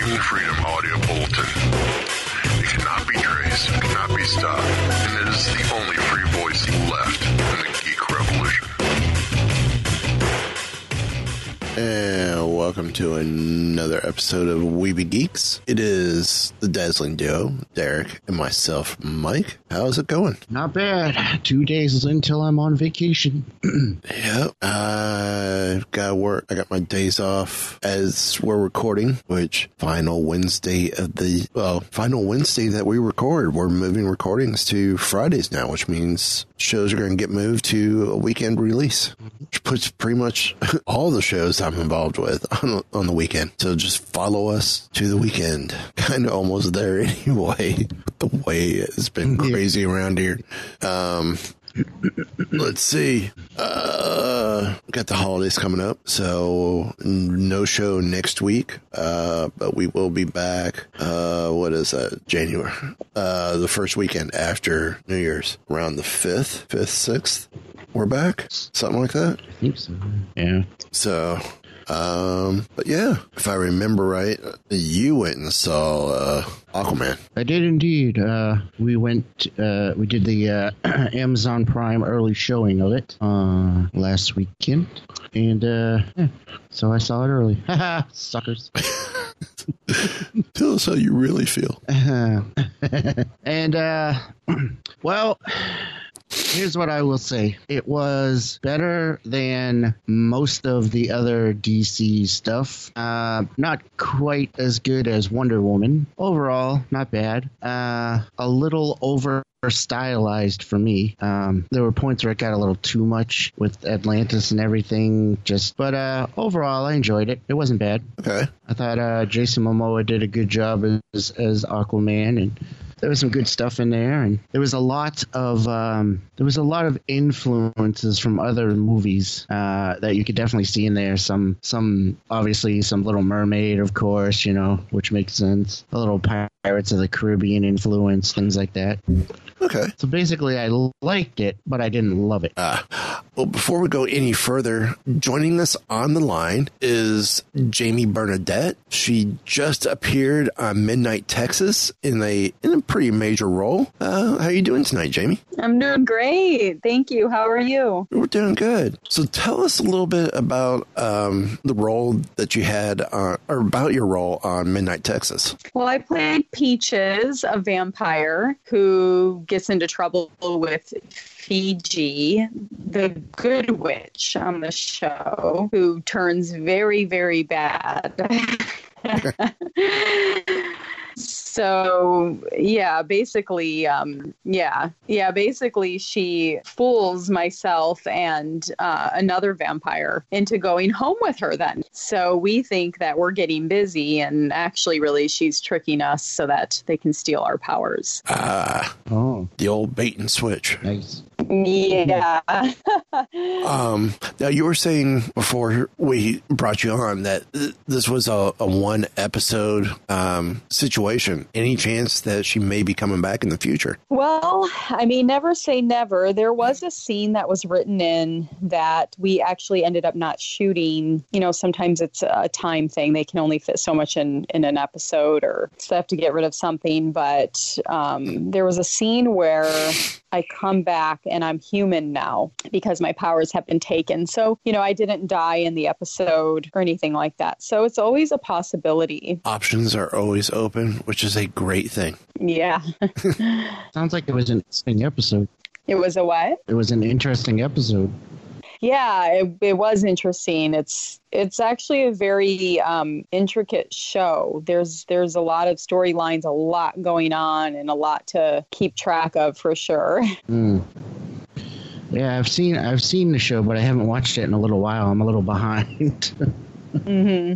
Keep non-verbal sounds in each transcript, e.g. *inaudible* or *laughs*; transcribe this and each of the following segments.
Freedom audio bulletin. It cannot be traced, cannot be stopped, to another episode of Weeby Geeks. It is the dazzling duo, Derek and myself, Mike. How's it going? Not bad. Two days until I'm on vacation. *clears throat* Yep. I've got work. I got my days off as we're recording, which final Wednesday of the, well, final Wednesday that we record. We're moving recordings to Fridays now, which means shows are going to get moved to a weekend release, which puts pretty much *laughs* all the shows I'm involved with on, on the weekend. So just follow us to the weekend. *laughs* Kind of almost there anyway, the way it's been crazy around here. Um, let's see. Uh, got the holidays coming up, so no show next week. Uh, but we will be back. Uh, what is that? January. Uh, the first weekend after New Year's, around the fifth, fifth, sixth. We're back, something like that. I think so. Yeah. So, um, but yeah, if I remember right, you went and saw uh, Aquaman. I did indeed. Uh, we went, uh, we did the uh, *clears throat* Amazon Prime early showing of it uh, last weekend. And uh, yeah, so I saw it early. *laughs* Suckers. *laughs* *laughs* Tell us how you really feel. and, uh, *clears throat* well, here's what I will say it was better than most of the other DC stuff. Uh, not quite as good as Wonder Woman. Overall, not bad. Uh, a little over stylized for me. Um, there were points where it got a little too much with Atlantis and everything. Just, but uh, overall, I enjoyed it. It wasn't bad. Okay. I thought uh, Jason Momoa did a good job as as Aquaman, and there was some good stuff in there, and there was a lot of um, there was a lot of influences from other movies uh, that you could definitely see in there. Some some obviously some Little Mermaid, of course, you know, which makes sense. A little Pirates of the Caribbean influence, things like that. Okay. So basically, I liked it, but I didn't love it. Uh, well, before we go any further, joining us on the line is Jamie Bernadette. She just appeared on Midnight Texas in a in a pretty major role. Uh, how are you doing tonight, Jamie? I'm doing great. Thank you. How are you? We're doing good. So tell us a little bit about um, the role that you had, uh, or about your role on Midnight Texas. Well, I played Peaches, a vampire who gets into trouble with Fiji, the good witch on the show, who turns very, very bad. *laughs* *laughs* so yeah basically um yeah yeah basically she fools myself and uh, another vampire into going home with her then so we think that we're getting busy and actually really she's tricking us so that they can steal our powers Ah, Oh, the old bait and switch. nice. yeah *laughs* Um, now you were saying before we brought you on that th- this was a, a one episode um, situation. Any chance that she may be coming back in the future? Well, I mean, never say never. There was a scene that was written in that we actually ended up not shooting. You know, sometimes it's a time thing. They can only fit so much in, in an episode or so they have to get rid of something. But um, there was a scene where I come back and I'm human now because my powers have been taken. So, you know, I didn't die in the episode or anything like that. So it's always a possibility. Options are always open, which is a great thing. Yeah. *laughs* Sounds like it was an interesting episode. it was a what? It was an interesting episode. Yeah, it, it was interesting. It's it's actually a very um, intricate show. There's there's a lot of storylines, a lot going on, and a lot to keep track of for sure. *laughs* Mm. Yeah, I've seen I've seen the show, but I haven't watched it in a little while. I'm a little behind. *laughs* hmm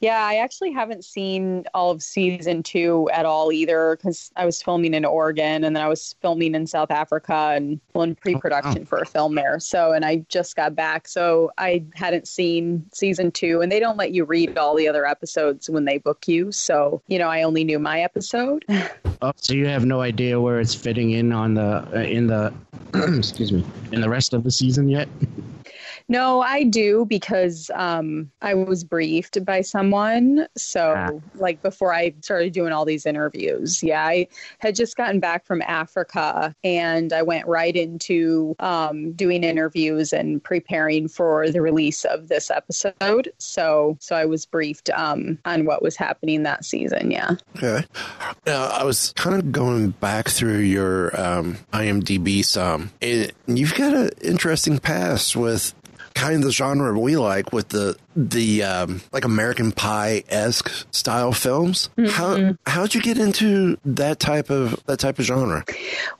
Yeah, I actually haven't seen all of season two at all either because I was filming in Oregon and then I was filming in South Africa and well, in pre production for a film there. So, and I just got back. So I hadn't seen season two and they don't let you read all the other episodes when they book you. So, you know, I only knew my episode. *laughs* oh, so you have no idea where it's fitting in on the uh, in the *clears throat* excuse me in the rest of the season yet? No, I do because um, I was briefed by someone. So, Ah. like before I started doing all these interviews, yeah, I had just gotten back from Africa and I went right into um, doing interviews and preparing for the release of this episode. So, so I was briefed um, on what was happening that season. Yeah. Okay. Now, I was kind of going back through your um, IMDb some, and you've got an interesting past with kind of the genre we like with the the um, like American Pie esque style films. How how'd you get into that type of that type of genre?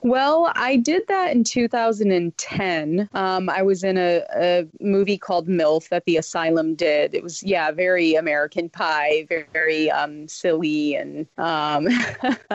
Well, I did that in 2010. Um, I was in a, a movie called MILF that the Asylum did. It was, yeah, very American Pie, very, very um, silly. And um, *laughs*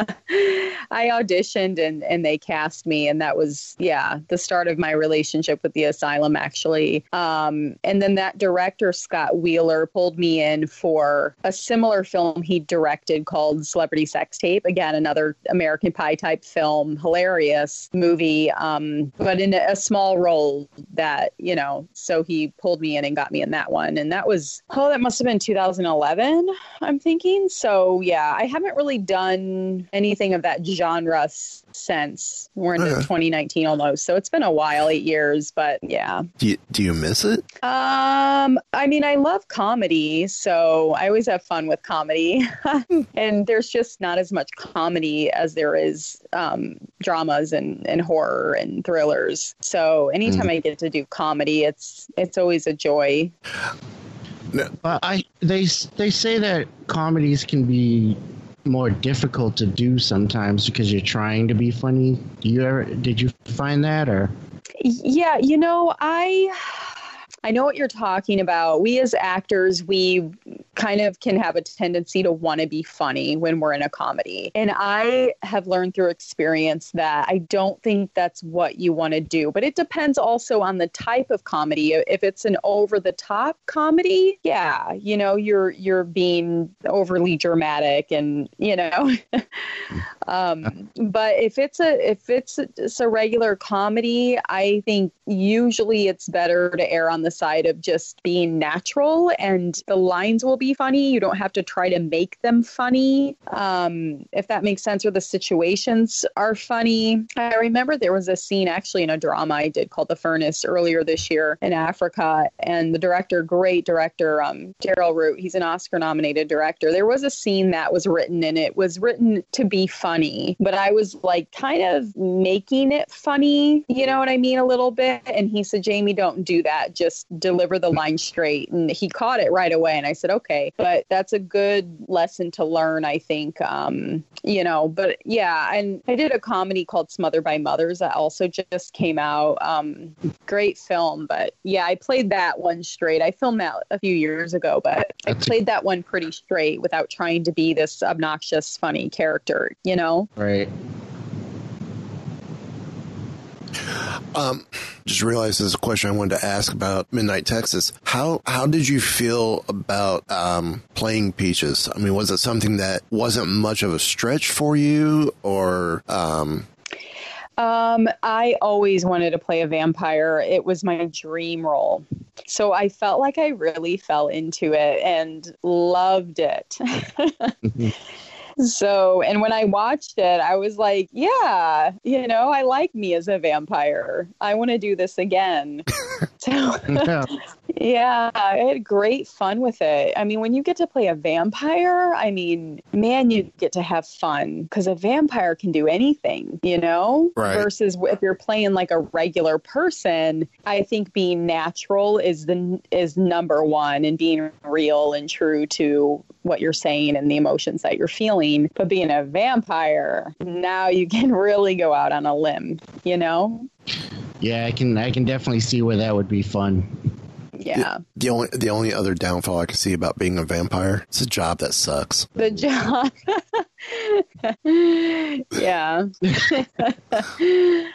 I auditioned and, and they cast me. And that was, yeah, the start of my relationship with the Asylum, actually. Um, and then that director, Scott Wheeler, pulled me in for a similar film he directed called Celebrity Sex Tape. Again, another American Pie type film, hilarious movie, um, but in a, small role that, you know, so he pulled me in and got me in that one. And that was, oh, that must have been 2011, I'm thinking. So yeah, I haven't really done anything of that genre since we're into Okay. 2019 almost. So it's been a while, eight years, but yeah. Do you, do you miss it? Um, I mean, I love comedy, so I always have fun with comedy. *laughs* and there's just not as much comedy as there is um, dramas and, and horror and thrillers. So anytime I get to do comedy, it's it's always a joy. But I they they say that comedies can be more difficult to do sometimes because you're trying to be funny. You ever did you find that or Yeah, you know, I I know what you're talking about. We as actors, we kind of can have a tendency to want to be funny when we're in a comedy. And I have learned through experience that I don't think that's what you want to do. But it depends also on the type of comedy. If it's an over the top comedy, yeah, you know, you're you're being overly dramatic and, you know, *laughs* um, but if it's a if it's it's a regular comedy, I think usually it's better to err on the side of just being natural, and the lines will be funny. You don't have to try to make them funny, um, if that makes sense, or the situations are funny. I remember there was a scene actually in a drama I did called The Furnace earlier this year in Africa, and the director, great director, um, Darrell Roodt, he's an Oscar nominated director. There was a scene that was written, and it was written to be funny, but I was like kind of making it funny, you know what I mean, a little bit. And he said, Jamie, don't do that. Just deliver the line straight. And he caught it right away. And I said, okay, but that's a good lesson to learn, I think. Um, you know, but yeah, and I did a comedy called Smothered by Mothers that also just came out. Um, great film, but yeah, I played that one straight. I filmed that a few years ago, but I a- played that one pretty straight without trying to be this obnoxious, funny character, you know? right? Um, just realized there's a question I wanted to ask about Midnight Texas. How how did you feel about um, playing Peaches? I mean, was it something that wasn't much of a stretch for you, or um, Um, I always wanted to play a vampire. It was my dream role. So I felt like I really fell into it and loved it. *laughs* so, and when I watched it, I was like, yeah, you know, I like me as a vampire. I want to do this again. *laughs* so. *laughs* yeah, I had great fun with it. I mean, when you get to play a vampire, I mean, man, you get to have fun because a vampire can do anything, you know? Right. Versus if you're playing like a regular person, I think being natural is the is number one and being real and true to what you're saying and the emotions that you're feeling. But being a vampire, now you can *laughs* really go out on a limb, you know? Yeah, I can I can definitely see where that would be fun. Yeah. The only the only other downfall I can see about being a vampire, it's a job that sucks. The job. *laughs* yeah. *laughs*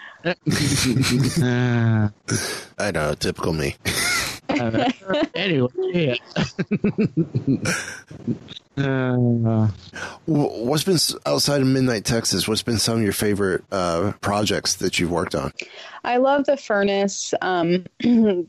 I know, typical me. uh, anyway, yeah. *laughs* uh, What's been outside of Midnight Texas? What's been some of your favorite uh, projects that you've worked on? I love the furnace, um, *clears throat*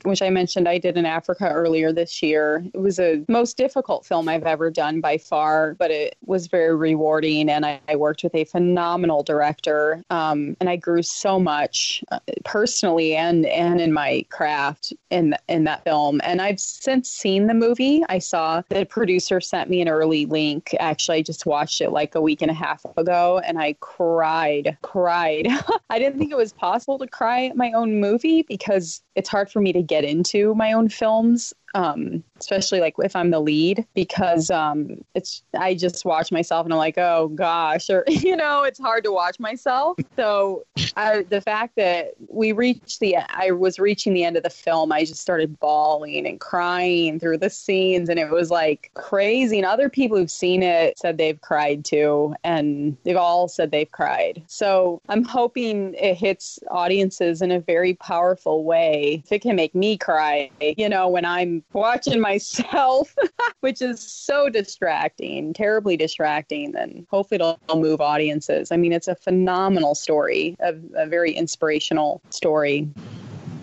which I mentioned I did in Africa earlier this year. It was a most difficult film I've ever done by far, but it was very rewarding. And I, I worked with a phenomenal director, um, and I grew so much uh, personally and and in my craft in in that film. And I've since seen the movie. I saw the producer sent me an early link. Actually, I just watched it like a week and a half ago, and I cried, cried. *laughs* I didn't think it was possible to cry at my own movie because it's hard for me to get into my own films um, especially like if I'm the lead, because um, it's I just watch myself and I'm like, oh gosh, or *laughs* you know, it's hard to watch myself. So I, the fact that we reached the, I was reaching the end of the film, I just started bawling and crying through the scenes, and it was like crazy. And other people who've seen it said they've cried too, and they've all said they've cried. So I'm hoping it hits audiences in a very powerful way. If it can make me cry, you know, when I'm watching myself, *laughs* which is so distracting, terribly distracting, then hopefully it'll, move audiences. I mean, it's a phenomenal story, a, a very inspirational story.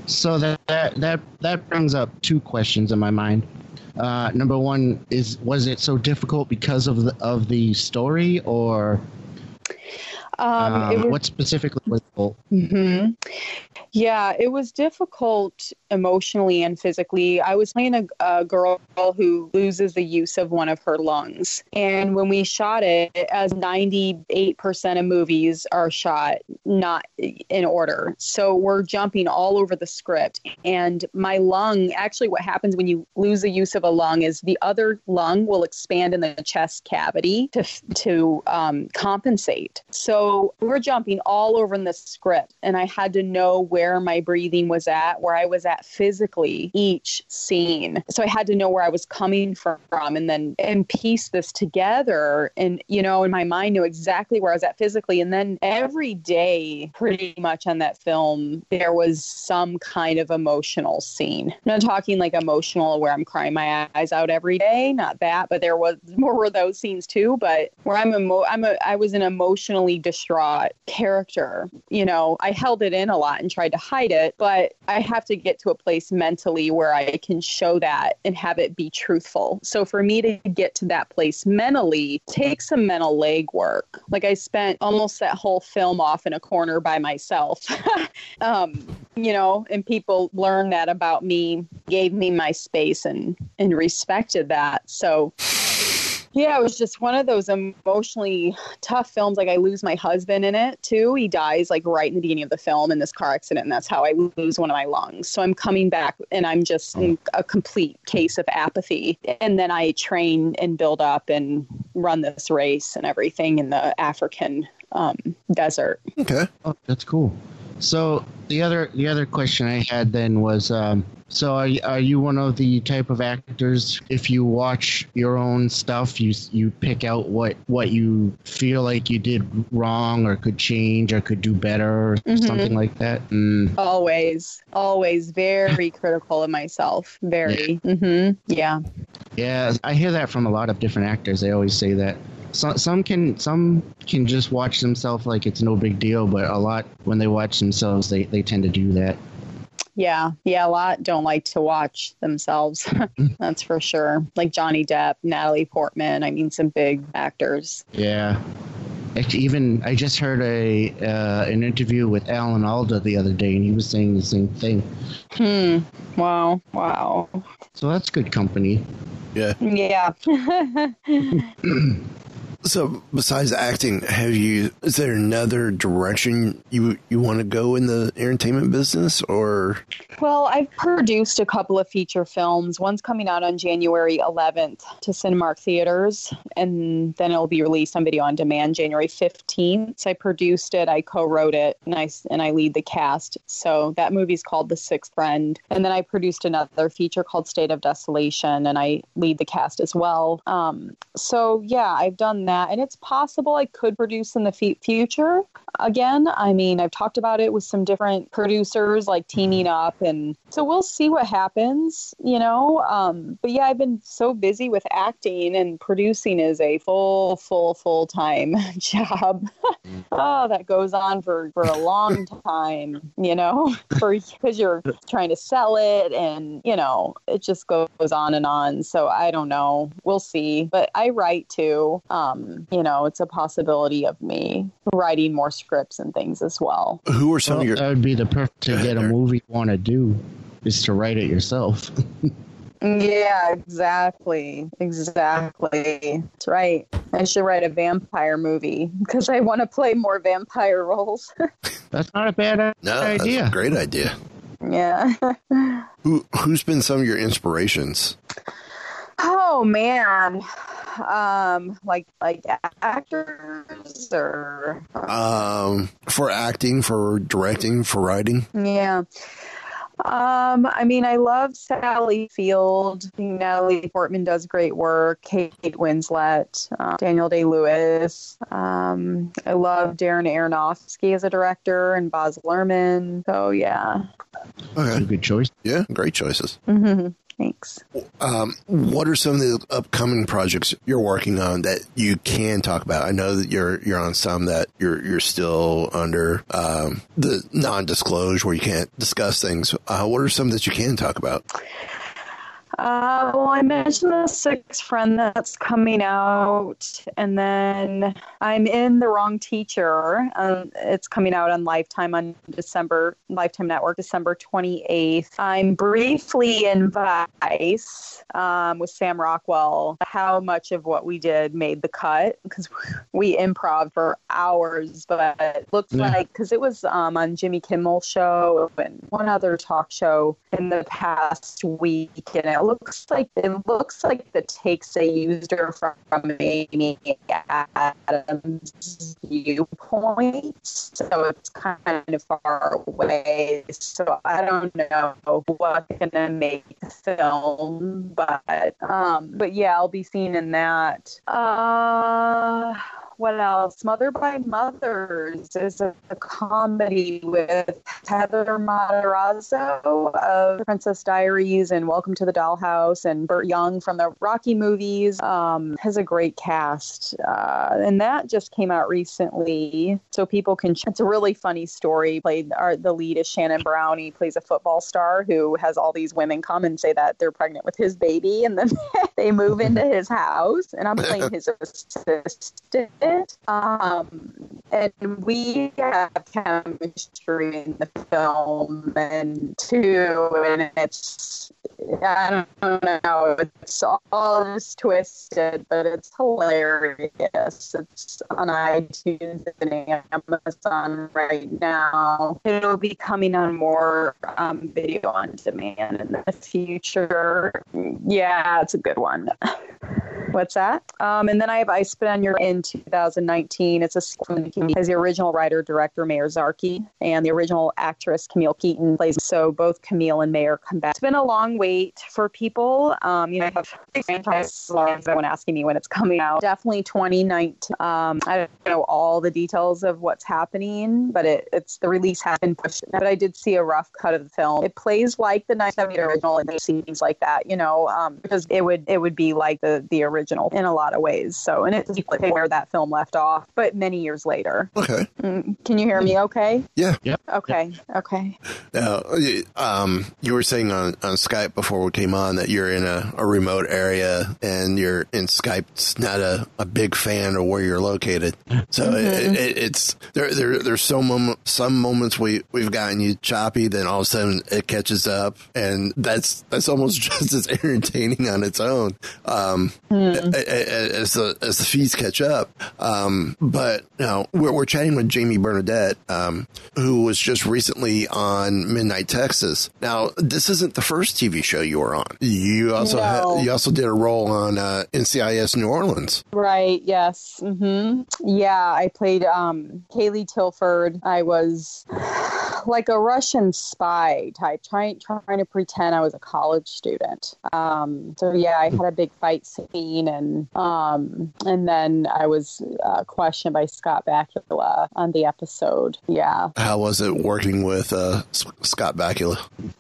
so that, that that that brings up two questions in my mind. Uh, number one is was it so difficult because of the of the story or Um, um, was, what specifically was Mhm. Yeah, it was difficult emotionally and physically. I was playing a, a girl who loses the use of one of her lungs. And when we shot it, as 98% of movies are shot not in order. So we're jumping all over the script. And my lung, actually, what happens when you lose the use of a lung is the other lung will expand in the chest cavity to, to um, compensate. So we're jumping all over in the script. And I had to know where my breathing was at, where I was at physically each scene. So I had to know where I was coming from and then and piece this together. And, you know, in my mind, knew exactly where I was at physically. And then every day, pretty much on that film, there was some kind of emotional scene. I'm not talking like emotional where I'm crying my eyes out every day, not that, but there was *laughs* more were those scenes too. But where I'm emo- I'm a I was an emotionally distraught character. You know, I held it in a lot and tried to hide it, but I have to get to a place mentally where I can show that and have it be truthful. So for me to get to that place mentally takes some mental legwork. Like I spent almost that whole film off in a corner by myself. *laughs* um, you know, and people learned that about me, gave me my space and and respected that. So yeah, it was just one of those emotionally tough films. Like I lose my husband in it too. He dies like right in the beginning of the film in this car accident, and that's how I lose one of my lungs. So I'm coming back, and I'm just in a complete case of apathy. And then I train and build up and run this race and everything in the African um, desert. Okay. Oh, that's cool. So the other the other question I had then was, um, so are you, are you one of the type of actors? If you watch your own stuff, you you pick out what what you feel like you did wrong or could change or could do better or Mhm. something like that. Mm. Always, always very *laughs* critical of myself. Very. hmm Yeah. Yeah, I hear that from a lot of different actors. They always say that. Some some can some can just watch themselves like it's no big deal, but a lot when they watch themselves, they, they tend to do that. Yeah, yeah, a lot don't like to watch themselves. *laughs* That's for sure. Like Johnny Depp, Natalie Portman. I mean, some big actors. Yeah. Actually, even I just heard a uh, an interview with Alan Alda the other day, and he was saying the same thing. Hmm. Wow. Wow. So that's good company. Yeah. Yeah. *laughs* *clears throat* So besides acting, have you? Is there another direction you you want to go in the entertainment business, or? Well, I've produced a couple of feature films. One's coming out on January 11th to Cinemark theaters, and then it'll be released on video on demand January 15th. So I produced it, I co-wrote it, and I and I lead the cast. So that movie's called The Sixth Friend, and then I produced another feature called State of Desolation, and I lead the cast as well. Um, so yeah, I've done that, and it's possible I could produce in the f- future again. I mean, I've talked about it with some different producers, like teaming up, and so we'll see what happens, you know. Um, but yeah, I've been so busy with acting, and producing is a full, full, full time *laughs* job. *laughs* oh, that goes on for for a long *laughs* time, you know, for because you're trying to sell it, and you know, it just goes on and on. So I don't know. We'll see. But I write too. Um, Um, you know, it's a possibility of me writing more scripts and things as well. Who are some Well, of your? that would be the perfect to get a movie you want to do is to write it yourself. *laughs* Yeah, exactly. Exactly. That's right. I should write a vampire movie because I want to play more vampire roles. *laughs* That's not a bad idea. no, that's idea. a great idea. yeah. *laughs* Who who's been some of your inspirations? Oh man. Um like like actors or Um, for acting, for directing, for writing. Yeah. Um, I mean, I love Sally Field. Natalie Portman does great work. Kate Winslet, uh, Daniel Day Lewis. Um, I love Darren Aronofsky as a director and Baz Luhrmann. So yeah. a Okay, good choice. yeah, great choices. hmm Thanks. Um, what are some of the upcoming projects you're working on that you can talk about? I know that you're you're on some that you're you're still under um, the non-disclosure where you can't discuss things. Uh, what are some that you can talk about? Uh, well, I mentioned the sixth friend that's coming out, and then I'm in the wrong teacher. Um, it's coming out on Lifetime on December Lifetime Network, December 28th. I'm briefly in Vice um, with Sam Rockwell. How much of what we did made the cut? Because we improv for hours, but it looks Yeah. like because it was um, on Jimmy Kimmel show and one other talk show in the past week, and it looks like it looks like the takes they used are from, from Amy Adams' viewpoint, so it's kind of far away. So I don't know what's gonna make the film, but um, but yeah, I'll be seen in that. Uh, what else? Mother by Mothers is a, a comedy with Heather Matarazzo of Princess Diaries and Welcome to the Dollhouse and Burt Young from the Rocky movies. Um, has a great cast, uh, and that just came out recently, so people can. It's a really funny story. Played our, the lead is Shannon Brown. He plays a football star who has all these women come and say that they're pregnant with his baby, and then *laughs* they move into his house, and I'm playing his assistant. Um, and we have chemistry in the film, and two, and it's I don't know, it's all just twisted, but it's hilarious. It's on iTunes and Amazon right now. It'll be coming on more um, video on demand in the future. Yeah, it's a good one. *laughs* What's that? Um, and then I have I Spit on Your in 2019. It's a sequel as the original writer director Meir Zarchi and the original actress Camille Keaton plays. So both Camille and Meir come back. It's been a long wait for people. Um, you know, I have franchise everyone asking me when it's coming out. Definitely 2019. Um, I don't know all the details of what's happening, but it, it's the release has been pushed. But I did see a rough cut of the film. It plays like the 1970 original and it seems like that, you know, um, because it would it would be like the the original in a lot of ways. So and it's where that film left off, but many years later. Okay, Mm, Can you hear me? Okay. yeah. yeah. Okay. Okay. Now, um, you were saying on, on Skype before we came on that you're in a, a remote area and you're in Skype's not a, a big fan of where you're located. So it, it, it's there, there, there's so moment, some moments we, we've gotten you choppy, then all of a sudden it catches up and that's, that's almost *laughs* just as entertaining on its own. Um, a- a- as the as the fees catch up. Um, but you know, we're, we're chatting with Jamie Bernadette, um, who was just recently on Midnight Texas. Now, this isn't the first TV show you were on. You also No. had, you also did a role on uh, NCIS New Orleans. Right. Yes. hmm Yeah. I played um, Kaylee Tilford. I was like a Russian spy type, trying trying to pretend I was a college student. Um, so yeah, I had a big fight scene, and um, and then I was uh, questioned by Scott Bakula on the episode. Yeah. How was it working with uh, S- Scott Bakula?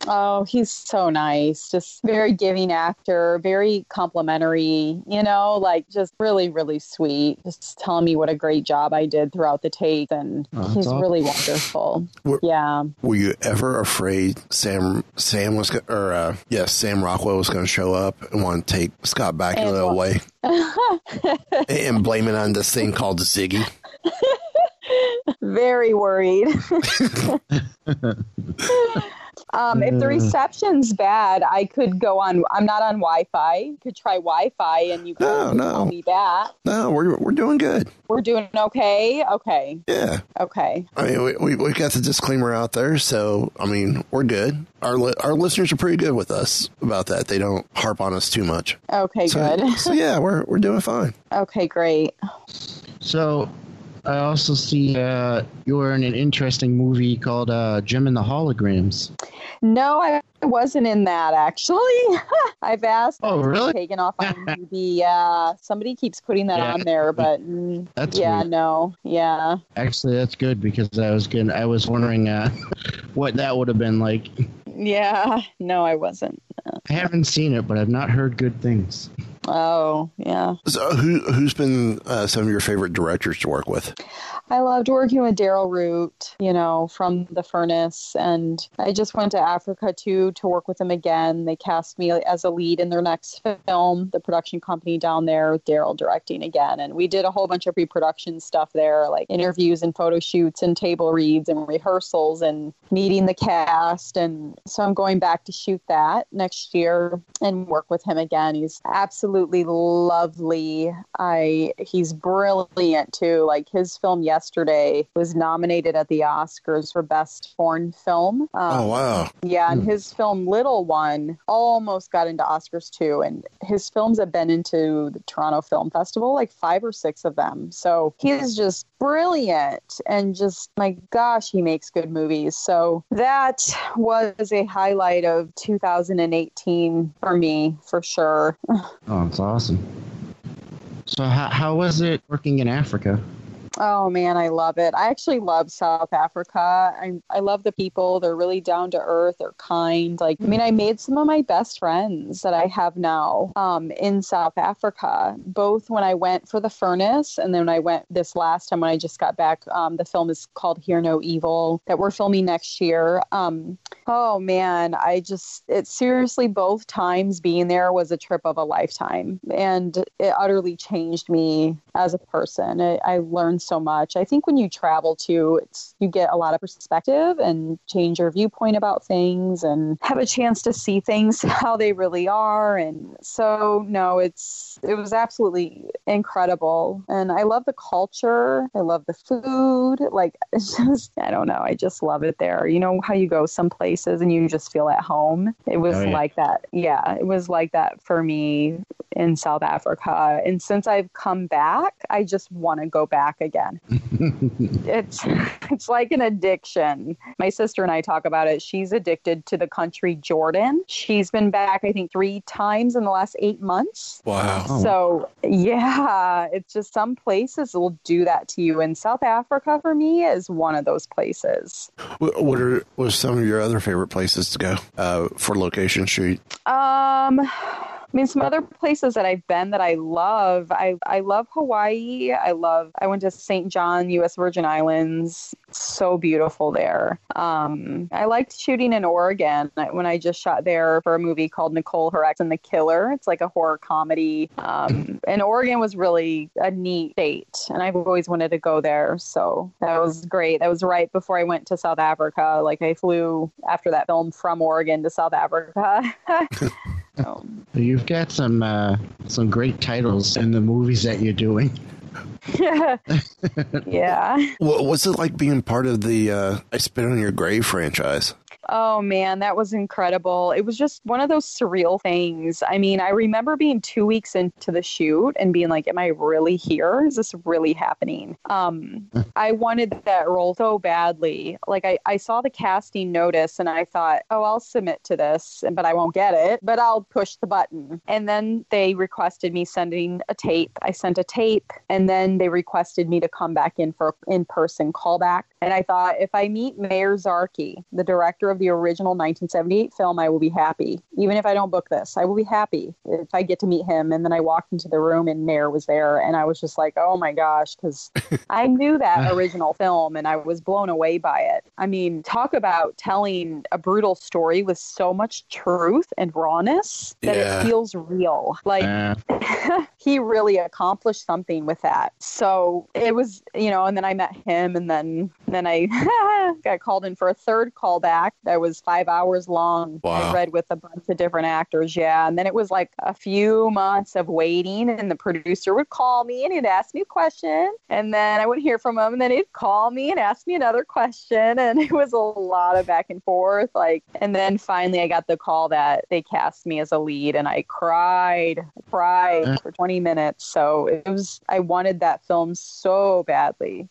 Oh, he's so nice. Just very giving actor, very complimentary, you know, like just really, really sweet. Just telling me what a great job I did throughout the tape. And Oh, he's awesome. really wonderful. We're- yeah. Were you ever afraid Sam Sam was go- or uh, yes Sam Rockwell was going to show up and want to take Scott And Bakula what- away and blame it on this thing called Ziggy? very worried. *laughs* *laughs* um, if the reception's bad, I could go on. I'm not on Wi Fi. Could try Wi Fi and you No, can no. call me back. No, we're we're doing good. We're doing okay. Okay. Yeah, Okay. I mean we we, we got the disclaimer out there, so I mean we're good. Our li- our listeners are pretty good with us about that. They don't harp on us too much. Okay. So, good. so yeah, we're we're doing fine. Okay. Great. So, I also see uh, you were in an interesting movie called uh, Jem and the Holograms. No, I wasn't in that actually. *laughs* I've asked. Oh, really? Taken off on *laughs* TV. Yeah, somebody keeps putting that Yeah. on there, but *laughs* mm, That's yeah, weird. no, yeah. Actually, that's good because I was good. I was wondering uh, what that would have been like. Yeah, no, I wasn't. I haven't seen it, but I've not heard good things. Oh, yeah. So who who's been uh, some of your favorite directors to work with? I loved working with Darrell Roodt, you know, from The Furnace. And I just went to Africa too to work with him again. They cast me as a lead in their next film, the production company down there, with Darrell directing again. And we did a whole bunch of pre production stuff there, like interviews and photo shoots and table reads and rehearsals and meeting the cast. And so I'm going back to shoot that next year and work with him again. He's absolutely lovely. I he's brilliant too. Like his film yesterday was nominated at the Oscars for best foreign film. Um, oh wow, yeah, and his film Little One almost got into Oscars too. And his films have been into the Toronto Film Festival, like five or six of them. So he's just brilliant and just, my gosh, he makes good movies. So that was a highlight of 2018 for me, for sure. Oh, it's awesome. So, how, how was it working in Africa? Oh man, I love it. I actually love South Africa. I I love the people. They're really down to earth. They're kind. Like I mean, I made some of my best friends that I have now um, in South Africa. Both when I went for the furnace, and then I went this last time when I just got back. Um, the film is called Hear No Evil that we're filming next year. Um, oh man, I just it seriously both times being there was a trip of a lifetime, and it utterly changed me as a person. I, I learned so much. I think when you travel too, it's you get a lot of perspective and change your viewpoint about things and have a chance to see things *laughs* how they really are. And so no, it's it was absolutely incredible. And I love the culture. I love the food. Like *laughs* it's just I don't know. I just love it there. You know how you go some places and you just feel at home. It was Oh, yeah. like that. Yeah, it was like that for me in South Africa. And since I've come back, I just want to go back again. *laughs* it's it's like an addiction. My sister and I talk about it. She's addicted to the country Jordan. She's been back I think 3 times in the last 8 months. wow. Oh. So, yeah, it's just some places will do that to you and South Africa for me is one of those places. What, what are what are some of your other favorite places to go uh, for location shoot? Um, I mean, some other places that I've been that I love. I I love Hawaii. I love. I went to St. John, U.S. Virgin Islands. So beautiful there. Um, I liked shooting in Oregon when I just shot there for a movie called Nicole, Her Ex, and the Killer. It's like a horror comedy. Um, and Oregon was really a neat state, and I've always wanted to go there. So that was great. That was right before I went to South Africa. Like I flew after that film from Oregon to South Africa. *laughs* *laughs* So, You've got some uh, some great titles in the movies that you're doing. *laughs* yeah. What, what's it like being part of the uh, I Spit on Your Grave franchise? Oh man, that was incredible. It was just one of those surreal things. I mean, I remember being two weeks into the shoot and being like, Am I really here? Is this really happening? Um, *laughs* I wanted that role so badly. Like I, I saw the casting notice and I thought, Oh, I'll submit to this, but I won't get it, but I'll push the button. And then they requested me sending a tape. I sent a tape and then they requested me to come back in for in person callback. And I thought if I meet Meir Zarchi, the director of the original 1978 film, I will be happy. Even if I don't book this, I will be happy if I get to meet him. And then I walked into the room and Meir was there. And I was just like, oh my gosh, because *laughs* I knew that *laughs* original film and I was blown away by it. I mean, talk about telling a brutal story with so much truth and rawness that Yeah. it feels real. Like, *laughs* he really accomplished something with that. So it was, you know, and then I met him and then then I got called in for a third callback that was five hours long. Wow. I read with a bunch of different actors, yeah. And then it was like a few months of waiting and the producer would call me and he'd ask me a question and then I wouldn't hear from him and then he'd call me and ask me another question *laughs* and it was a lot of back and forth. Like and then finally I got the call that they cast me as a lead and I cried, I cried mm. for 20 minutes. So it was I wanted that film so badly.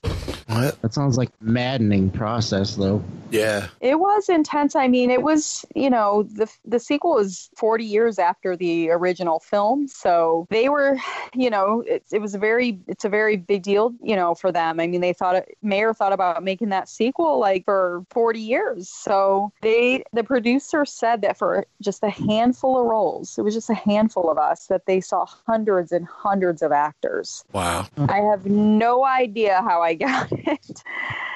What? that sounds like a maddening process, though. Yeah. It was intense. I mean, it was, you know, the the sequel was 40 years after the original film, so they were, you know, it, it was a very it's a very big deal, you know, for them. I mean, they thought Meir thought about making that sequel like for 40 years. So they the producer said that for just a handful of roles, it was just a handful of us that they saw hundreds and hundreds of actors. Wow. I have no idea how I got it.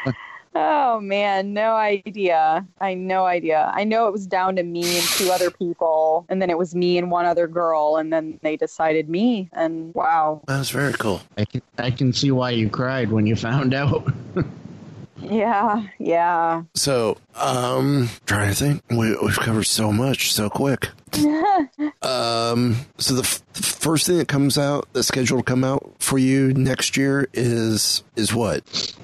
*laughs* Oh man, no idea. I no idea. I know it was down to me and two other people, and then it was me and one other girl, and then they decided me. And wow, That's very cool. I can I can see why you cried when you found out. *laughs* yeah, yeah. So, um, trying to think, we, we've covered so much so quick. *laughs* um, so the f- first thing that comes out, that's scheduled to come out for you next year is is what?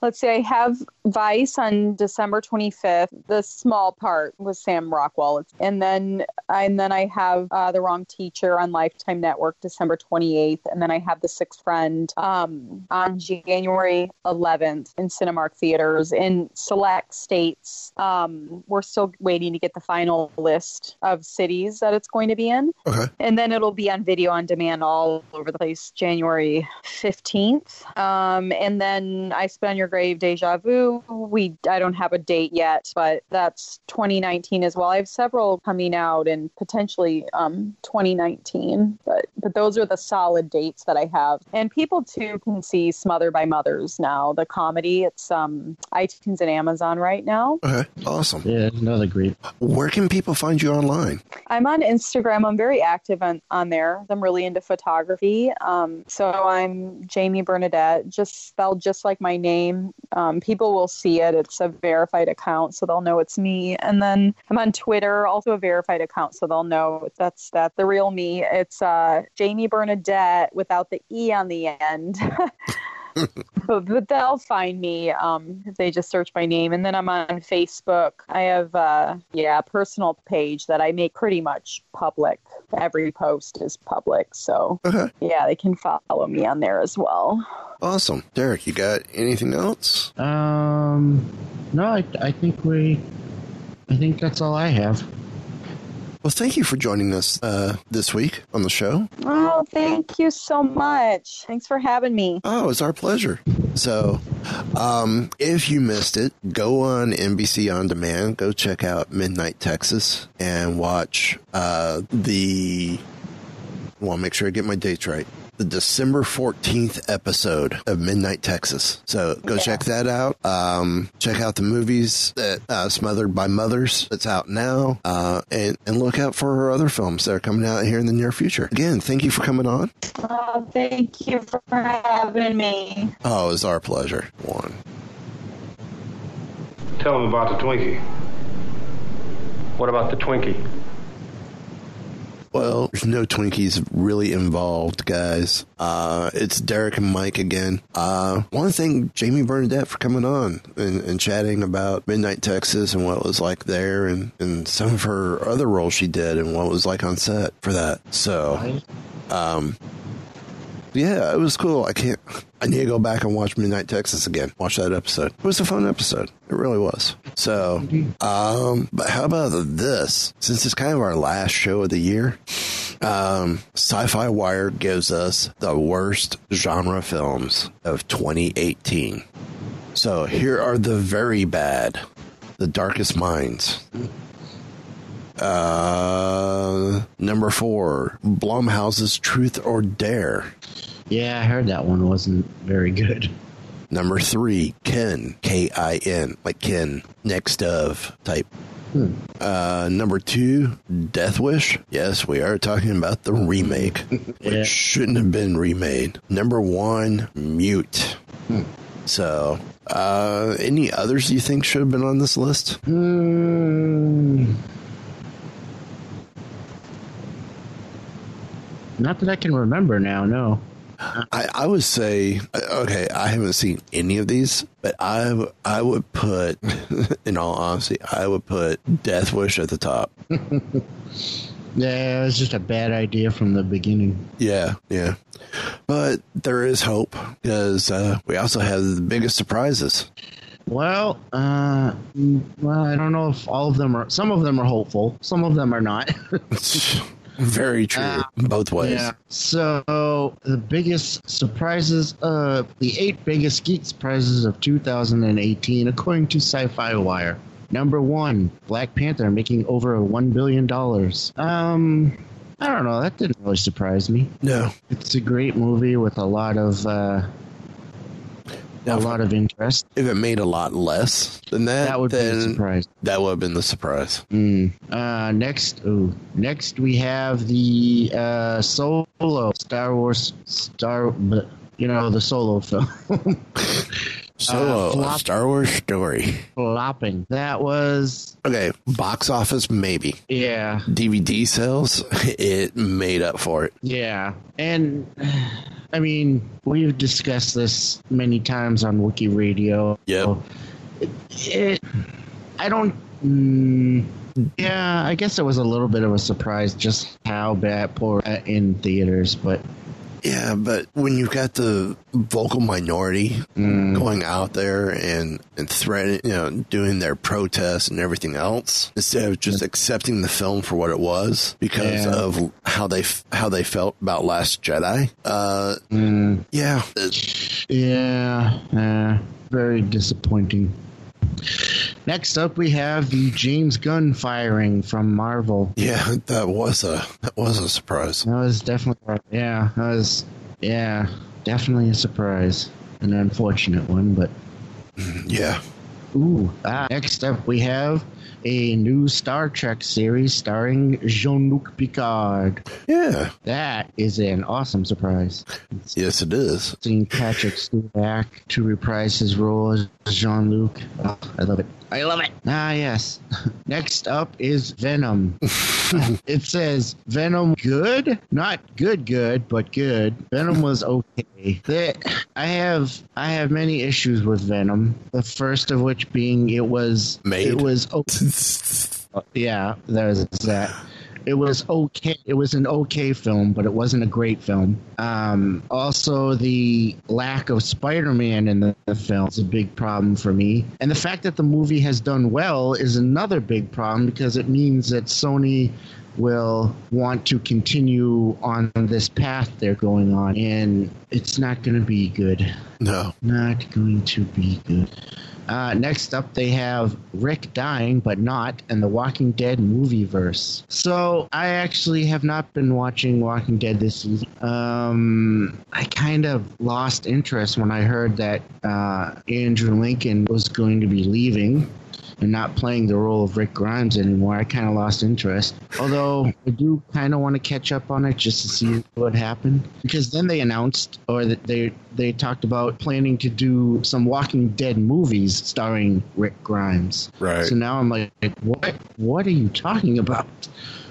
Let's see. I have Vice on December 25th. The small part was Sam Rockwell, and then and then I have uh, The Wrong Teacher on Lifetime Network December 28th, and then I have The Sixth Friend um, on January 11th in Cinemark theaters in select states. Um, we're still waiting to get the final list of cities that it's going to be in. Okay. And then it'll be on video on demand all over the place January 15th. Um, and then I Spit on Your Grave Deja Vu. We I don't have a date yet, but that's 2019 as well. I have several coming out and potentially um, 2019, but but those are the solid dates that I have. And people too can see Smother by Mothers now, the comedy. It's um, iTunes and Amazon right now. Okay. Awesome. yeah, another great. Where can people find you online? I'm on Instagram. I'm very active on, on there. I'm really into photography. Um, so I'm Jamie Bernadette, just spelled just like my name. Um, people will see it. It's a verified account, so they'll know it's me. And then I'm on Twitter, also a verified account, so they'll know that's that the real me. It's uh, Jamie Bernadette without the e on the end. *laughs* *laughs* but, but they'll find me um, if they just search my name. And then I'm on Facebook. I have, uh, yeah, a personal page that I make pretty much public. Every post is public. So, Okay. yeah, they can follow me on there as well. Awesome. Derek, you got anything else? Um, no, I I think we, I think that's all I have. Well, thank you for joining us uh, this week on the show. Oh, thank you so much. Thanks for having me. Oh, it's our pleasure. So, um, if you missed it, go on NBC On Demand, go check out Midnight Texas, and watch uh, the. Well, make sure I get my dates right. The December 14th episode of Midnight Texas. So go Yeah. check that out. Um, check out the movies that uh, Smothered by Mothers that's out now. Uh, and, and look out for her other films that are coming out here in the near future. Again, thank you for coming on. Oh, thank you for having me. Oh, it's our pleasure. One. Tell him about the Twinkie. What about the Twinkie? Well, there's no Twinkies really involved, guys. Uh, it's Derek and Mike again. Uh, want to thank Jamie Bernadette for coming on and, and chatting about Midnight Texas and what it was like there and, and some of her other roles she did and what it was like on set for that. So, um, yeah, it was cool. I can't. I need to go back and watch Midnight Texas again. Watch that episode. It was a fun episode. It really was. So, um, but how about this? Since it's kind of our last show of the year, um, Sci-Fi Wire gives us the worst genre films of 2018. So here are the very bad, the Darkest Minds. Uh, number four, Blumhouse's Truth or Dare. Yeah, I heard that one wasn't very good. Number three, Kin, K I N, like Kin, next of type. Uh, number two, Death Wish. Yes, we are talking about the remake, *laughs* which Yeah. shouldn't have been remade. Number one, Mute. So, uh, any others you think should have been on this list? Hmm. Not that I can remember now, no. I, I would say, okay, I haven't seen any of these, but I, I would put, *laughs* in all honesty, I would put Death Wish at the top. *laughs* Yeah, it was just a bad idea from the beginning. Yeah, yeah. But there is hope because uh, we also have the biggest surprises. Well, uh, well, I don't know if all of them are. Some of them are hopeful. Some of them are not. *laughs* Very true, Uh, both ways. Yeah. So the biggest surprises, uh, the eight biggest geek surprises of 2018, according to Sci-Fi Wire. Number one, Black Panther making over one billion dollars. Um, I don't know. That didn't really surprise me. No, It's a great movie with a lot of uh, Now, a lot of interest. if it made a lot less than that, That would be a surprise. that would have been the surprise. Mm. Uh, next, ooh, next we have the uh, Solo Star Wars Star, you know, the Solo film. *laughs* Solo, a flop- Star Wars story. Flopping. That was, Okay, box office maybe. yeah, DVD sales, *laughs* it made up for it. yeah, and I mean, we've discussed this many times on Wookie Radio. Yep. It, it I don't. Mm, yeah, I guess it was a little bit of a surprise just how bad poor uh, in theaters, but Yeah, but when you've got the vocal minority Mm. going out there and and threatening, you know, doing their protests and everything else, instead of just accepting the film for what it was because Yeah. of how they how they felt about Last Jedi. Uh, mm, yeah, yeah, uh, very disappointing. Next up, we have the James Gunn firing from Marvel. yeah, that was a that was a surprise. That was definitely, yeah, that was, yeah, definitely a surprise. An unfortunate one, but Yeah, ooh. Ah, next up, we have a new Star Trek series starring Jean-Luc Picard. yeah, That is an awesome surprise. yes, it is. Seeing Patrick Stewart back to reprise his role as Jean-Luc. Oh, I love it. I love it. Ah, yes. *laughs* Next up is Venom. *laughs* it says Venom good, not good, good, but good. Venom was okay. The- I have I have many issues with Venom. The first of which being it was Made? it was oh, *laughs* yeah, there's that. It was okay. It was an okay film, but it wasn't a great film. Um, also, the lack of Spider-Man in the, the film is a big problem for me, and the fact that the movie has done well is another big problem because it means that Sony will want to continue on this path they're going on, and it's not going to be good no, not going to be good. Uh, next up, they have Rick dying, but not, in the Walking Dead movie verse. So I actually have not been watching Walking Dead this season. Um, I kind of lost interest when I heard that uh, Andrew Lincoln was going to be leaving. And not playing the role of Rick Grimes anymore, I kind of lost interest. Although I do kind of want to catch up on it just to see what happened because then they announced or that they they talked about planning to do some Walking Dead movies starring Rick Grimes. Right. So now I'm like, what? What are you talking about?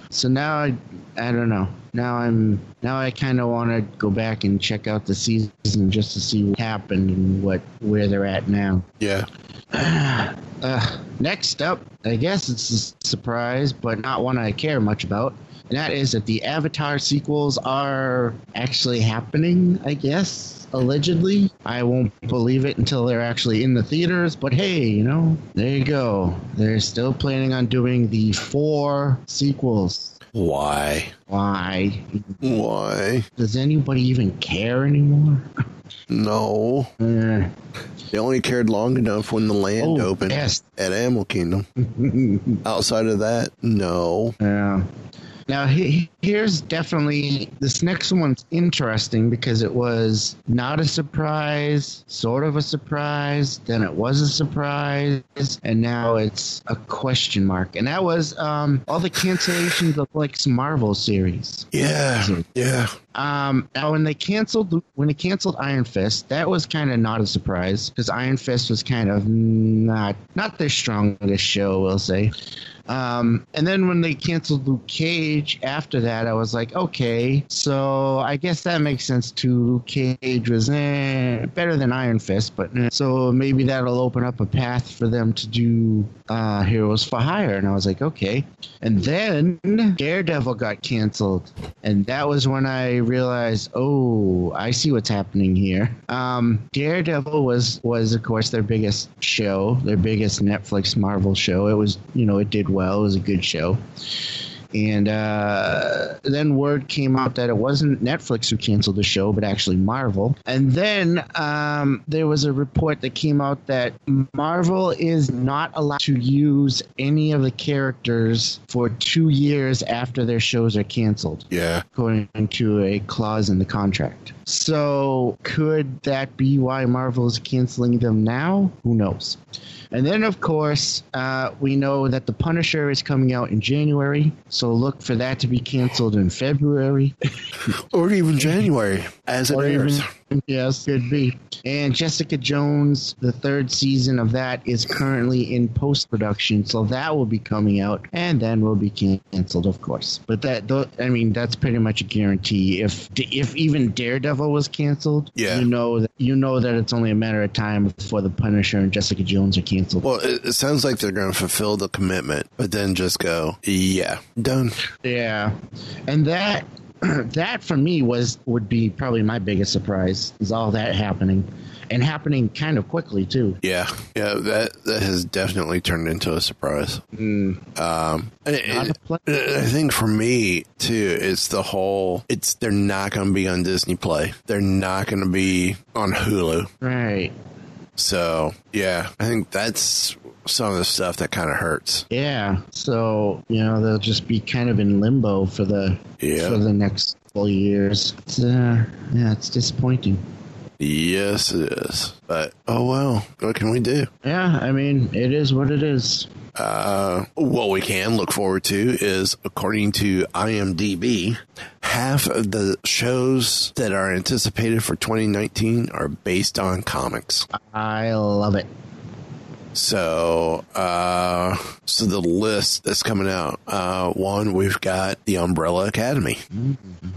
So now I, I don't know. Now I'm now I kind of want to go back and check out the season just to see what happened and what where they're at now. Yeah. Uh, next up, I guess it's a surprise, but not one I care much about. And that is that the Avatar sequels are actually happening, I guess, allegedly. I won't believe it until they're actually in the theaters, but hey, you know, there you go. They're still planning on doing the four sequels. Why? Why? Why? Does anybody even care anymore? *laughs* No. Uh, They only cared long enough when the land Oh, opened yes. at Animal Kingdom. *laughs* Outside of that, no. Yeah. Now he, here's definitely this next one's interesting because it was not a surprise, sort of a surprise, then it was a surprise, and now it's a question mark. And that was um, all the cancellations of like some Marvel series. Yeah. Yeah. Um, when they canceled when they canceled Iron Fist, that was kind of not a surprise because Iron Fist was kind of not not their strongest show, we'll say. Um, and then when they canceled Luke Cage after that, I was like, okay, so I guess that makes sense too. Luke Cage was eh, better than Iron Fist, but eh. so maybe that'll open up a path for them to do uh, Heroes for Hire. And I was like, okay. And then Daredevil got canceled, and that was when I realized, oh, I see what's happening here. Um, Daredevil was was of course their biggest show, their biggest Netflix Marvel show. It was, you know, it did well. It was a good show. And uh, then word came out that it wasn't Netflix who canceled the show, but actually Marvel. And then um, there was a report that came out that Marvel is not allowed to use any of the characters for two years after their shows are canceled Yeah. according to a clause in the contract. So, could that be why Marvel is canceling them now? Who knows? And then, of course, uh, we know that The Punisher is coming out in January. So, look for that to be canceled in February. *laughs* Or even January, as it Or airs. even- yes, could be. And Jessica Jones, the third season of that is currently in post production, so that will be coming out, and then will be canceled, of course. But that, tho- I mean, that's pretty much a guarantee. If if even Daredevil was canceled, Yeah. you know that you know that it's only a matter of time before the Punisher and Jessica Jones are canceled. Well, it, it sounds like they're going to fulfill the commitment, but then just go, yeah, done. Yeah, and that *clears throat* that for me was would be probably my biggest surprise is all that happening, and happening kind of quickly too. Yeah, yeah, that that has definitely turned into a surprise. Um, and- and I think for me too, it's the whole. It's they're not going to be on Disney Plus. They're not going to be on Hulu. Right. So yeah, I think that's some of the stuff that kind of hurts. Yeah. So you know they'll just be kind of in limbo for the Yeah. for the next couple years. It's, uh, yeah, it's disappointing. Yes, it is. But oh well, what can we do? Yeah, I mean it is what it is. Uh, what we can look forward to is, according to IMDb, half of the shows that are anticipated for 2019 are based on comics. I love it. So, uh, so the list that's coming out, uh, one, we've got the Umbrella Academy.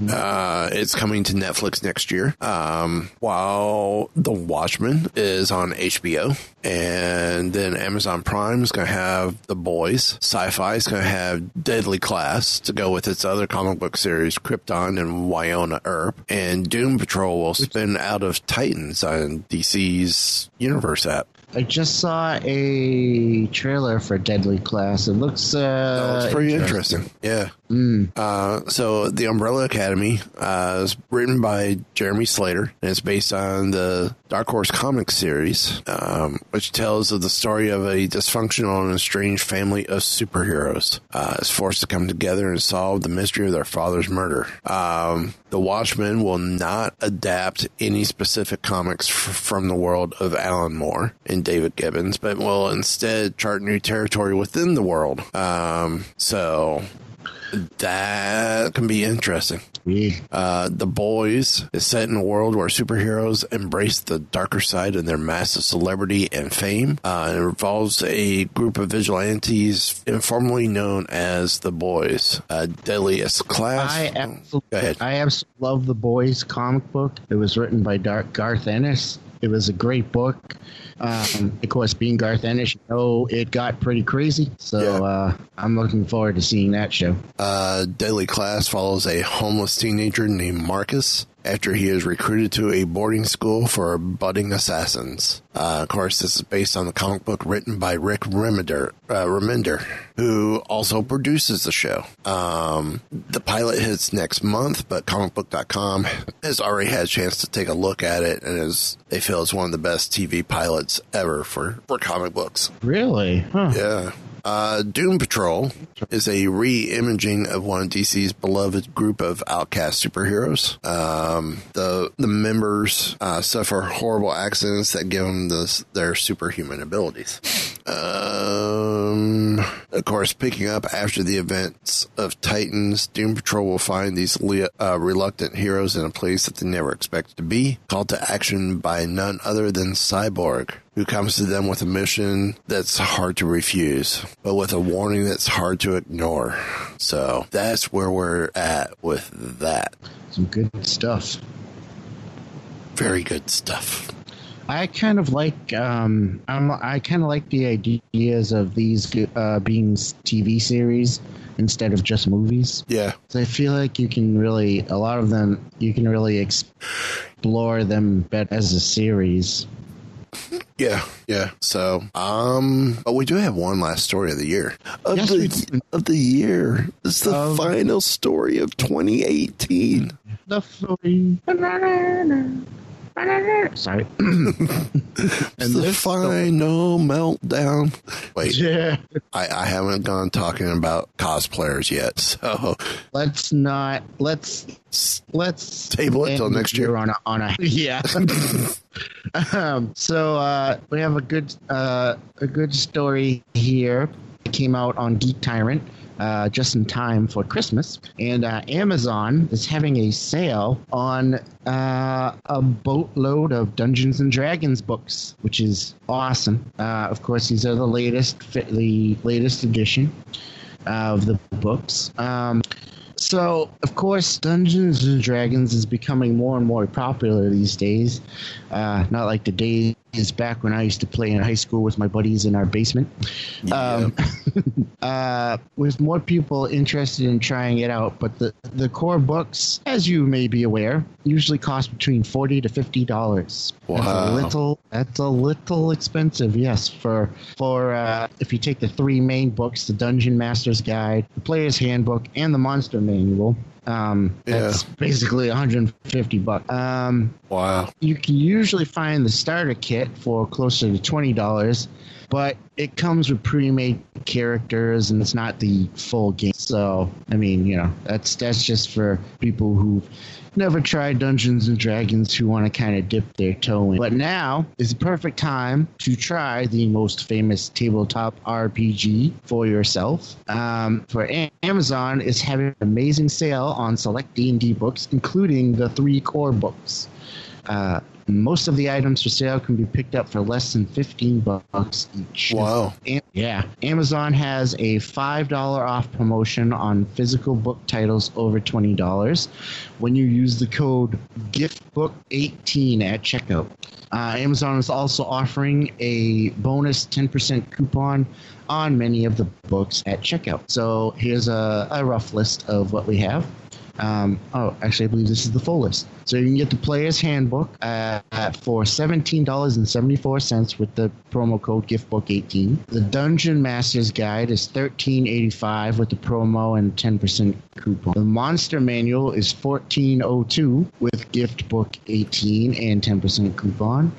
Uh, it's coming to Netflix next year. Um, while The Watchmen is on HBO and then Amazon Prime is going to have The Boys. Sci-Fi is going to have Deadly Class to go with its other comic book series, Krypton and Wynonna Earp. And Doom Patrol will spin out of Titans on DC's Universe app. I just saw a trailer for Deadly Class. It looks uh, Oh, it's pretty interesting. Yeah. Mm. Uh, so the Umbrella Academy uh, is written by Jeremy Slater, and it's based on the Dark Horse comic series, um, which tells of the story of a dysfunctional and estranged family of superheroes. Uh, is forced to come together and solve the mystery of their father's murder. Um, the Watchmen will not adapt any specific comics f- from the world of Alan Moore and David Gibbons, but will instead chart new territory within the world. Um, so that can be interesting. Yeah. Uh, the Boys is set in a world where superheroes embrace the darker side of their massive celebrity and fame. Uh, it involves a group of vigilantes informally known as the Boys. Uh, deadliest class. I Go absolutely, ahead. I absolutely love the Boys comic book. It was written by Dark Garth Ennis. It was a great book. Um, of course, being Garth Ennis, you know, it got pretty crazy. So Yeah. uh, I'm looking forward to seeing that show. Uh, Deadly Class follows a homeless teenager named Marcus after he is recruited to a boarding school for budding assassins. Uh, of course, this is based on the comic book written by Rick Remender, uh, Remender who also produces the show. Um, the pilot hits next month, but comicbook.com has already had a chance to take a look at it and is, they feel it's one of the best TV pilots ever for, for comic books. Really? Huh. Yeah. Uh, Doom Patrol is a re-imaging of one of DC's beloved group of outcast superheroes. Um, the the members uh, suffer horrible accidents that give them this, their superhuman abilities. Um, of course, picking up after the events of Titans, Doom Patrol will find these le- uh, reluctant heroes in a place that they never expected to be, called to action by none other than Cyborg who comes to them with a mission that's hard to refuse, but with a warning that's hard to ignore. So that's where we're at with that. Some good stuff. Very good stuff. I kind of like um, I'm, I kind of like the ideas of these uh, being TV series instead of just movies. Yeah. So I feel like you can really a lot of them you can really explore them better as a series. Yeah, yeah. So, um, but we do have one last story of the year. Of Yes, the of the year. It's the Of- final story of 2018. The story. Sorry. It's the this- final meltdown. Wait, yeah. I, I haven't gone talking about cosplayers yet, so Let's not. Let's let's Table it till next year. on a on a *laughs* yeah. *laughs* um, so uh, we have a good uh, a good story here. It came out on Geek Tyrant. Uh, just in time for Christmas, and uh, Amazon is having a sale on uh, a boatload of Dungeons and Dragons books, which is awesome. Uh, of course, these are the latest, the latest edition of the books. Um, so, of course, Dungeons and Dragons is becoming more and more popular these days. Uh, not like the days back when I used to play in high school with my buddies in our basement. Um, *laughs* uh, with more people interested in trying it out, but the, the core books, as you may be aware, usually cost between forty to fifty dollars. That's Wow. a little. That's a little expensive, yes. For for uh, if you take the three main books, the Dungeon Master's Guide, the Player's Handbook, and the Monster Manual. Um, that's basically 150 bucks. Um, wow. you can usually find the starter kit for closer to twenty dollars, but it comes with pre-made characters and it's not the full game. So I mean, you know, that's that's just for people who've never tried Dungeons and Dragons who want to kind of dip their toe in. But now is the perfect time to try the most famous tabletop RPG for yourself. Um, for Amazon is having an amazing sale on select D&D books, including the three core books. Uh, most of the items for sale can be picked up for less than 15 bucks each. Wow. Am- yeah. Amazon has a $5 off promotion on physical book titles over $20 when you use the code GIFTBOOK18 at checkout. Uh, Amazon is also offering a bonus 10% coupon on many of the books at checkout. So here's a, a rough list of what we have. Um, oh, actually, I believe this is the full list. So you can get the Player's Handbook uh, for seventeen dollars and seventy four cents with the promo code GiftBook18. The Dungeon Master's Guide is thirteen eighty five with the promo and ten percent coupon. The Monster Manual is fourteen oh two with GiftBook18 and ten percent coupon.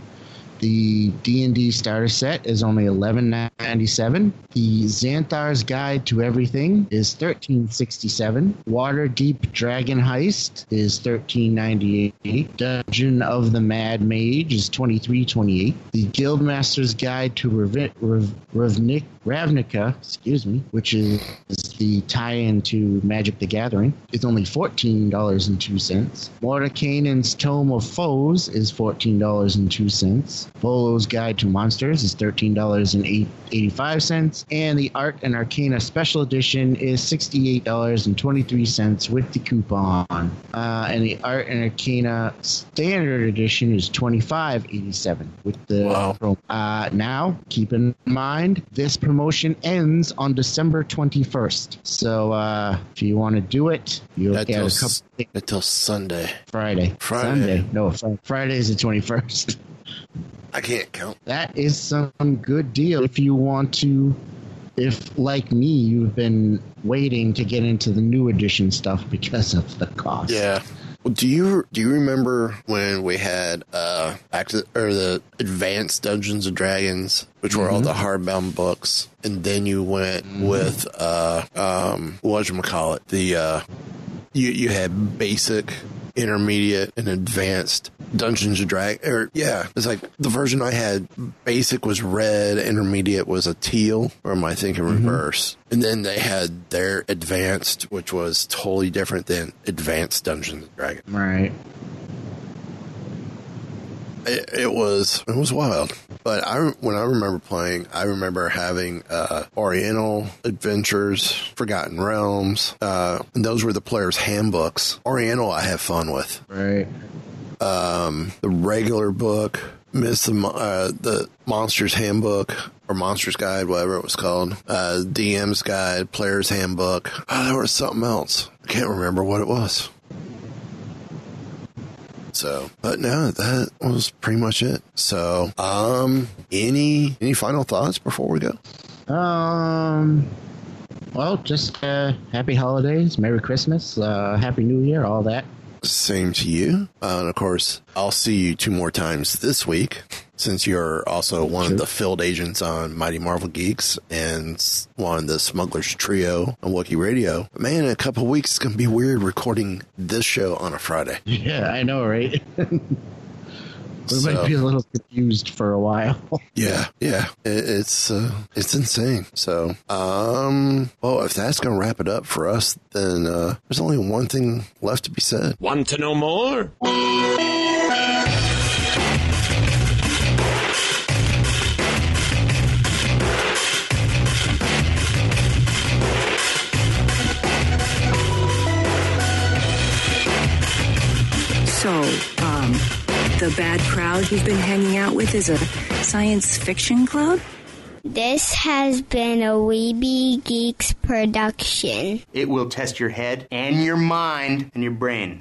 The D&D starter set is only $11.97. The Xanathar's Guide to Everything is $13.67. Waterdeep Dragon Heist is $13.98. Dungeon of the Mad Mage is $23.28. The Guildmaster's Guide to Rav- Rav- Ravnik- Ravnica, excuse me, which is the tie-in to Magic the Gathering, is only $14.02. Mordenkainen's Tome of Foes is $14.02. Volo's Guide to Monsters is $13.85, and the Art and Arcana Special Edition is $68.23 with the coupon. Uh, and the Art and Arcana Standard Edition is $25.87 with the Wow. promo. Uh, now, keep in mind, this promotion ends on December 21st. So uh, if you want to do it, you'll That get a couple Until Sunday. Friday. Friday. Sunday. No, Fri- Friday is the 21st. *laughs* I can't count. That is some good deal if you want to. If, like me, you've been waiting to get into the new edition stuff because of the cost. Yeah. Well, do you do you remember when we had uh active or the advanced Dungeons and Dragons, which were all the hardbound books, and then you went with uh um what you call it the uh you you had basic, intermediate, and advanced Dungeons and Dragons. Or yeah, it's like the version I had. Basic was red, intermediate was a teal, or am I thinking mm-hmm. reverse? And then they had their advanced, which was totally different than advanced Dungeons and Dragons. Right. It, it was it was wild. But I when I remember playing, I remember having uh, Oriental Adventures, Forgotten Realms, uh, and those were the players' handbooks. Oriental, I have fun with. Right. um, the regular book, Miss the uh, the Monsters Handbook or Monsters Guide, whatever it was called, uh, DM's Guide, Player's Handbook. Oh, there was something else. I can't remember what it was. So, but no, that was pretty much it. So, um, any any final thoughts before we go? Um. Well, just uh, happy holidays, Merry Christmas, uh, Happy New Year, all that. Same to you. Uh, and of course, I'll see you two more times this week since you're also one of the field agents on Mighty Marvel Geeks and one of the Smugglers Trio on Wookie Radio. Man, in a couple weeks, it's going to be weird recording this show on a Friday. *laughs* Yeah, I know, right? *laughs* we So- might be a little confused for a while. *laughs* Yeah, yeah, it, it's uh, it's insane. So, um, well, if that's going to wrap it up for us, then uh, there's only one thing left to be said. Want to know more? So, um, the bad crowd you've been hanging out with is a science fiction club? This has been a Weeby Geeks production. It will test your head and your mind and your brain.